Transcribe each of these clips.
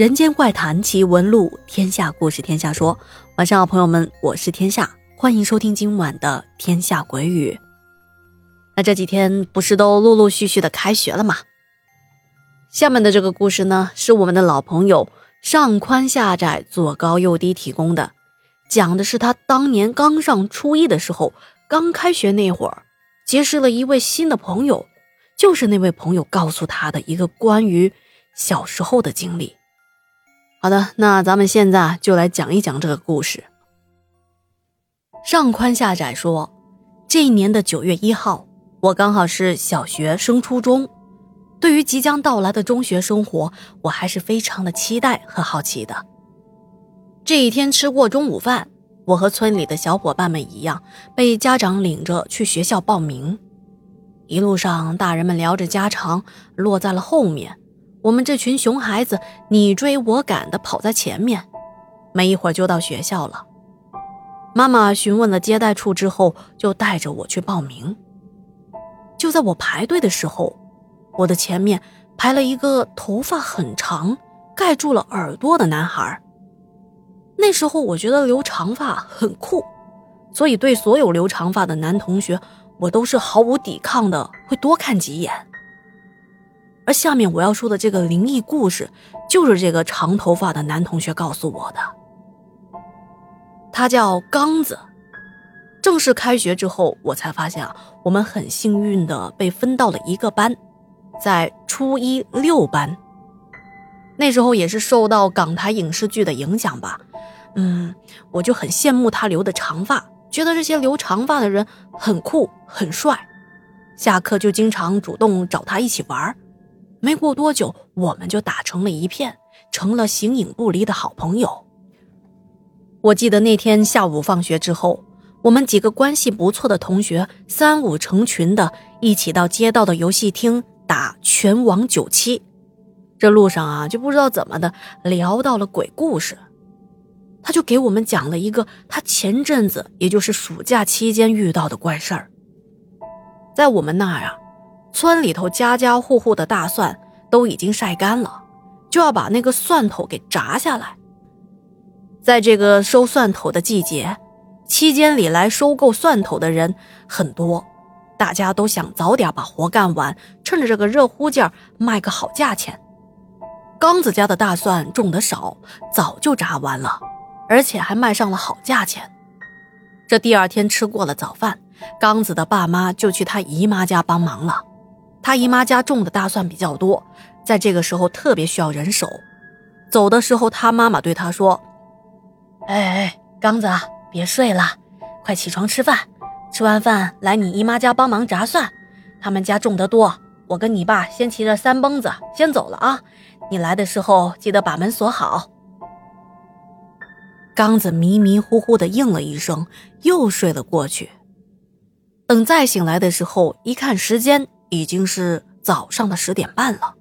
人间怪谈奇闻录，天下故事天下说。晚上好，朋友们，我是天下，欢迎收听今晚的《天下鬼语》。那这几天不是都陆陆续续的开学了吗？下面的这个故事呢，是我们的老朋友上宽下窄、左高右低提供的，讲的是他当年刚上初一的时候，刚开学那会儿，结识了一位新的朋友，就是那位朋友告诉他的一个关于小时候的经历。好的，那咱们现在就来讲一讲这个故事。上宽下窄说，这一年的九月一号，我刚好是小学升初中，对于即将到来的中学生活，我还是非常的期待和好奇的。这一天吃过中午饭，我和村里的小伙伴们一样，被家长领着去学校报名。一路上，大人们聊着家常，落在了后面。我们这群熊孩子你追我赶的跑在前面，没一会儿就到学校了。妈妈询问了接待处之后，就带着我去报名。就在我排队的时候，我的前面排了一个头发很长、盖住了耳朵的男孩。那时候我觉得留长发很酷，所以对所有留长发的男同学，我都是毫无抵抗的，会多看几眼。而下面我要说的这个灵异故事，就是这个长头发的男同学告诉我的。他叫刚子。正式开学之后，我才发现啊，我们很幸运的被分到了一个班，在初一六班。那时候也是受到港台影视剧的影响吧，嗯，我就很羡慕他留的长发，觉得这些留长发的人很酷很帅，下课就经常主动找他一起玩没过多久，我们就打成了一片，成了形影不离的好朋友。我记得那天下午放学之后，我们几个关系不错的同学三五成群的一起到街道的游戏厅打拳王九七。这路上啊，就不知道怎么的聊到了鬼故事，他就给我们讲了一个他前阵子，也就是暑假期间遇到的怪事儿。在我们那儿啊。村里头家家户户的大蒜都已经晒干了，就要把那个蒜头给炸下来。在这个收蒜头的季节，期间里来收购蒜头的人很多，大家都想早点把活干完，趁着这个热乎劲儿卖个好价钱。刚子家的大蒜种的少，早就炸完了，而且还卖上了好价钱。这第二天吃过了早饭，刚子的爸妈就去他姨妈家帮忙了。他姨妈家种的大蒜比较多，在这个时候特别需要人手。走的时候，他妈妈对他说：“哎哎，刚子，别睡了，快起床吃饭。吃完饭来你姨妈家帮忙炸蒜，他们家种得多。我跟你爸先骑着三蹦子先走了啊，你来的时候记得把门锁好。”刚子迷迷糊糊的应了一声，又睡了过去。等再醒来的时候，一看时间。已经是早上的十点半了，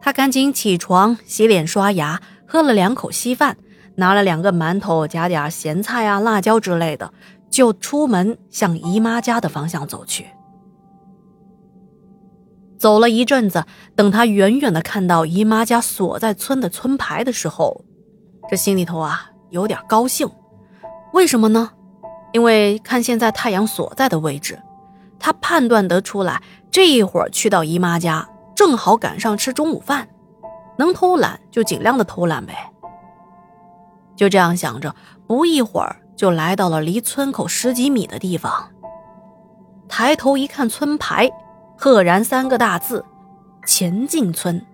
他赶紧起床、洗脸、刷牙，喝了两口稀饭，拿了两个馒头，夹点咸菜啊、辣椒之类的，就出门向姨妈家的方向走去。走了一阵子，等他远远的看到姨妈家所在村的村牌的时候，这心里头啊有点高兴。为什么呢？因为看现在太阳所在的位置。他判断得出来，这一会儿去到姨妈家，正好赶上吃中午饭，能偷懒就尽量的偷懒呗。就这样想着，不一会儿就来到了离村口十几米的地方。抬头一看，村牌，赫然三个大字：“前进村。”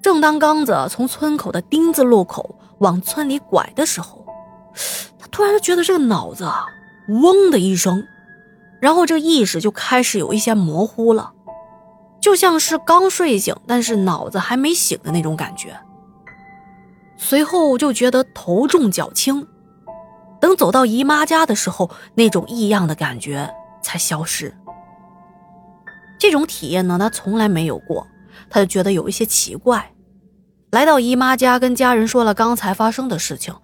正当刚子从村口的丁字路口往村里拐的时候，他突然觉得这个脑子啊，嗡的一声。然后这意识就开始有一些模糊了，就像是刚睡醒，但是脑子还没醒的那种感觉。随后就觉得头重脚轻，等走到姨妈家的时候，那种异样的感觉才消失。这种体验呢，他从来没有过，他就觉得有一些奇怪。来到姨妈家，跟家人说了刚才发生的事情，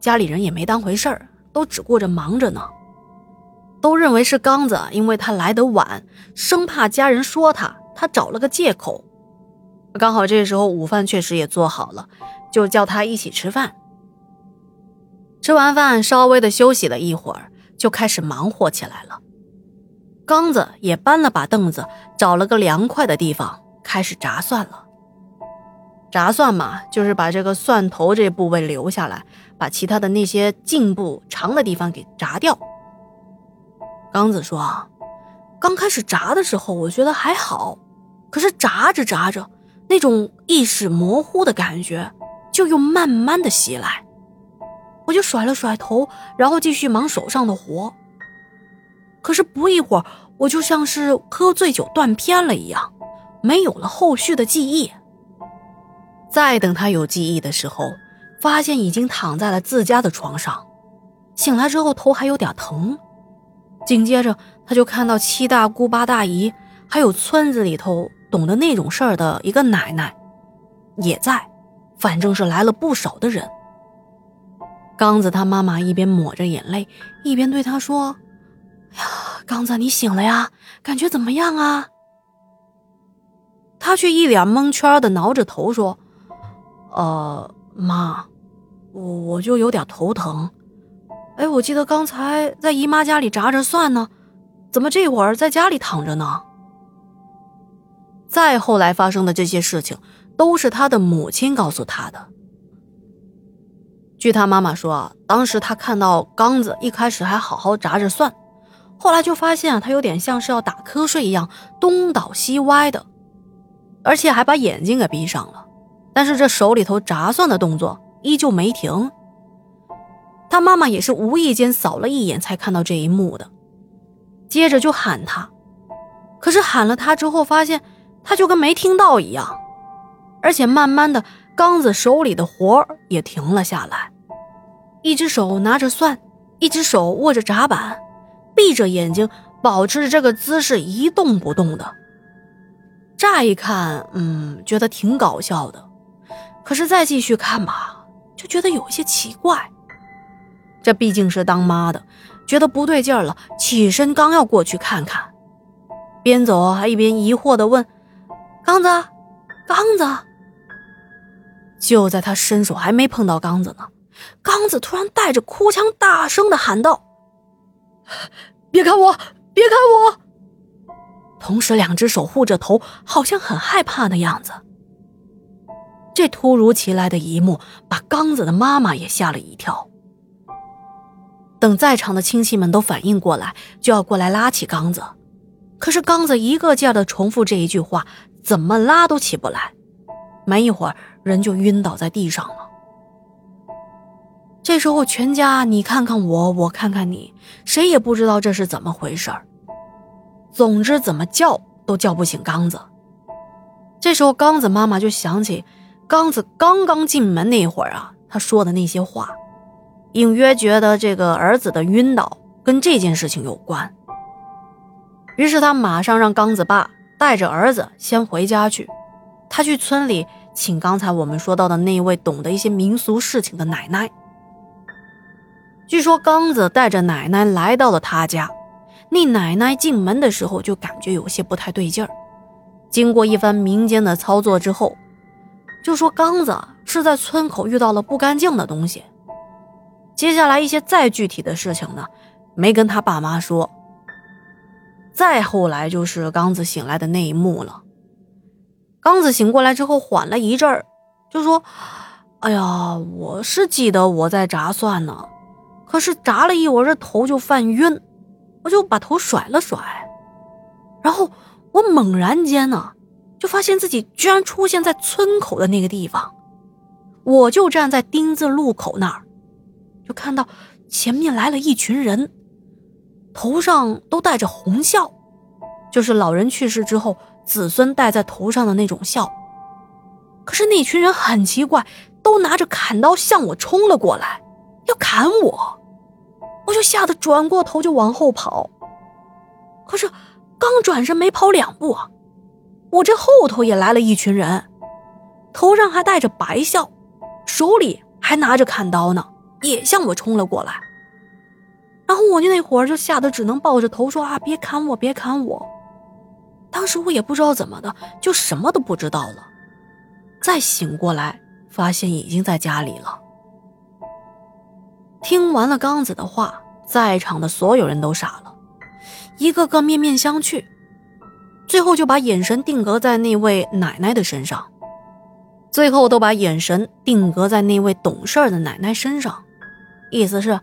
家里人也没当回事儿，都只顾着忙着呢。都认为是刚子，因为他来得晚，生怕家人说他，他找了个借口。刚好这时候午饭确实也做好了，就叫他一起吃饭。吃完饭，稍微的休息了一会儿，就开始忙活起来了。刚子也搬了把凳子，找了个凉快的地方，开始炸蒜了。炸蒜嘛，就是把这个蒜头这部位留下来，把其他的那些茎部长的地方给炸掉。刚子说，刚开始炸的时候，我觉得还好，可是炸着炸着，那种意识模糊的感觉就又慢慢的袭来，我就甩了甩头，然后继续忙手上的活。可是不一会儿，我就像是喝醉酒断片了一样，没有了后续的记忆。再等他有记忆的时候，发现已经躺在了自家的床上。醒来之后头还有点疼，紧接着他就看到七大姑八大姨，还有村子里头懂得那种事儿的一个奶奶，也在，反正是来了不少的人。刚子他妈妈一边抹着眼泪，一边对他说。哎呀，刚子，你醒了呀？感觉怎么样啊？他却一脸蒙圈的挠着头说：“呃，妈，我我就有点头疼。哎，我记得刚才在姨妈家里炸着蒜呢，怎么这会儿在家里躺着呢？”再后来发生的这些事情，都是他的母亲告诉他的。据他妈妈说，啊当时他看到刚子一开始还好好炸着蒜。后来就发现，他有点像是要打瞌睡一样，东倒西歪的，而且还把眼睛给闭上了。但是这手里头炸蒜的动作依旧没停。他妈妈也是无意间扫了一眼，才看到这一幕的。接着就喊他，可是喊了他之后，发现他就跟没听到一样，而且慢慢的，刚子手里的活也停了下来，一只手拿着蒜，一只手握着闸板。闭着眼睛，保持着这个姿势一动不动的。乍一看，嗯，觉得挺搞笑的。可是再继续看吧，就觉得有些奇怪。这毕竟是当妈的，觉得不对劲了，起身刚要过去看看，边走还一边疑惑的问：“刚子，刚子。”就在他伸手还没碰到刚子呢，刚子突然带着哭腔，大声的喊道。别看我，别看我！同时，两只手护着头，好像很害怕的样子。这突如其来的一幕，把刚子的妈妈也吓了一跳。等在场的亲戚们都反应过来，就要过来拉起刚子，可是刚子一个劲儿的重复这一句话，怎么拉都起不来。没一会儿，人就晕倒在地上了。这时候，全家你看看我，我看看你，谁也不知道这是怎么回事儿。总之，怎么叫都叫不醒刚子。这时候，刚子妈妈就想起刚子刚刚进门那会儿啊，他说的那些话，隐约觉得这个儿子的晕倒跟这件事情有关。于是，他马上让刚子爸带着儿子先回家去，他去村里请刚才我们说到的那位懂得一些民俗事情的奶奶。据说刚子带着奶奶来到了他家，那奶奶进门的时候就感觉有些不太对劲儿。经过一番民间的操作之后，就说刚子是在村口遇到了不干净的东西。接下来一些再具体的事情呢，没跟他爸妈说。再后来就是刚子醒来的那一幕了。刚子醒过来之后缓了一阵儿，就说：“哎呀，我是记得我在炸蒜呢。”可是炸了一会儿，这头就犯晕，我就把头甩了甩，然后我猛然间呢，就发现自己居然出现在村口的那个地方，我就站在丁字路口那儿，就看到前面来了一群人，头上都戴着红孝，就是老人去世之后子孙戴在头上的那种孝。可是那群人很奇怪，都拿着砍刀向我冲了过来，要砍我。我就吓得转过头就往后跑，可是刚转身没跑两步，我这后头也来了一群人，头上还戴着白孝，手里还拿着砍刀呢，也向我冲了过来。然后我就那会儿就吓得只能抱着头说啊，别砍我，别砍我。当时我也不知道怎么的，就什么都不知道了，再醒过来，发现已经在家里了。听完了刚子的话，在场的所有人都傻了，一个个面面相觑，最后就把眼神定格在那位奶奶的身上，最后都把眼神定格在那位懂事的奶奶身上，意思是，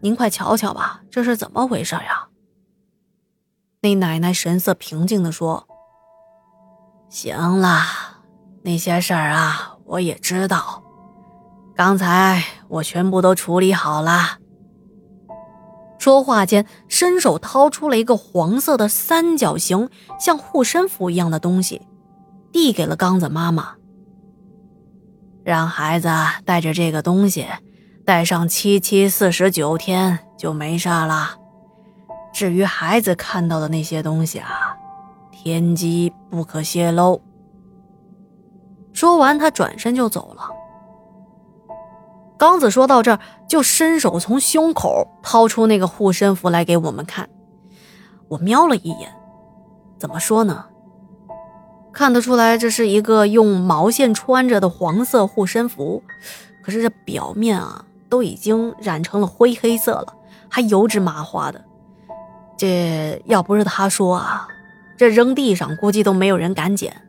您快瞧瞧吧，这是怎么回事呀？那奶奶神色平静地说：“行了，那些事儿啊，我也知道。刚才我全部都处理好了。”说话间，伸手掏出了一个黄色的三角形，像护身符一样的东西，递给了刚子妈妈：“让孩子带着这个东西，带上七七四十九天就没事了。”至于孩子看到的那些东西啊，天机不可泄露。说完，他转身就走了。刚子说到这儿，就伸手从胸口掏出那个护身符来给我们看。我瞄了一眼，怎么说呢？看得出来，这是一个用毛线穿着的黄色护身符，可是这表面啊，都已经染成了灰黑色了，还油脂麻花的。这要不是他说啊，这扔地上估计都没有人敢捡。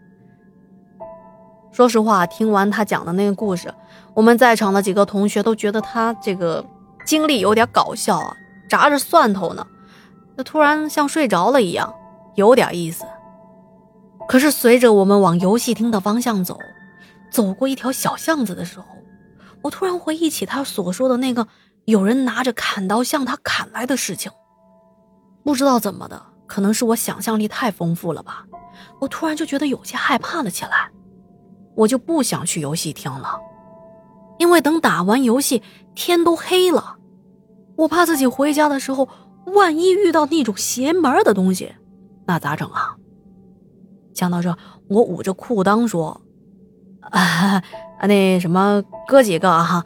说实话，听完他讲的那个故事，我们在场的几个同学都觉得他这个经历有点搞笑啊，炸着蒜头呢，那突然像睡着了一样，有点意思。可是随着我们往游戏厅的方向走，走过一条小巷子的时候，我突然回忆起他所说的那个有人拿着砍刀向他砍来的事情。不知道怎么的，可能是我想象力太丰富了吧，我突然就觉得有些害怕了起来，我就不想去游戏厅了，因为等打完游戏天都黑了，我怕自己回家的时候万一遇到那种邪门的东西，那咋整啊？想到这，我捂着裤裆说：“啊，啊那什么哥几个啊，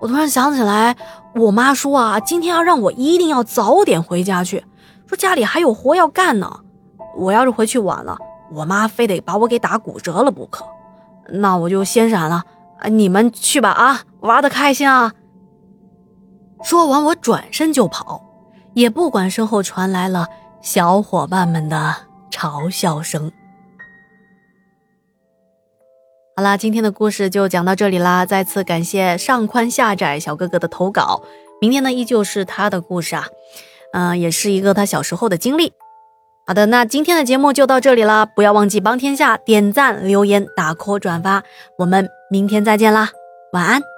我突然想起来，我妈说啊，今天要让我一定要早点回家去。”说家里还有活要干呢，我要是回去晚了，我妈非得把我给打骨折了不可。那我就先闪了，你们去吧啊，玩的开心啊！说完，我转身就跑，也不管身后传来了小伙伴们的嘲笑声。好啦，今天的故事就讲到这里啦，再次感谢上宽下窄小哥哥的投稿，明天呢依旧是他的故事啊。嗯，也是一个他小时候的经历。好的，那今天的节目就到这里啦，不要忘记帮天下点赞、留言、打 call、转发，我们明天再见啦，晚安。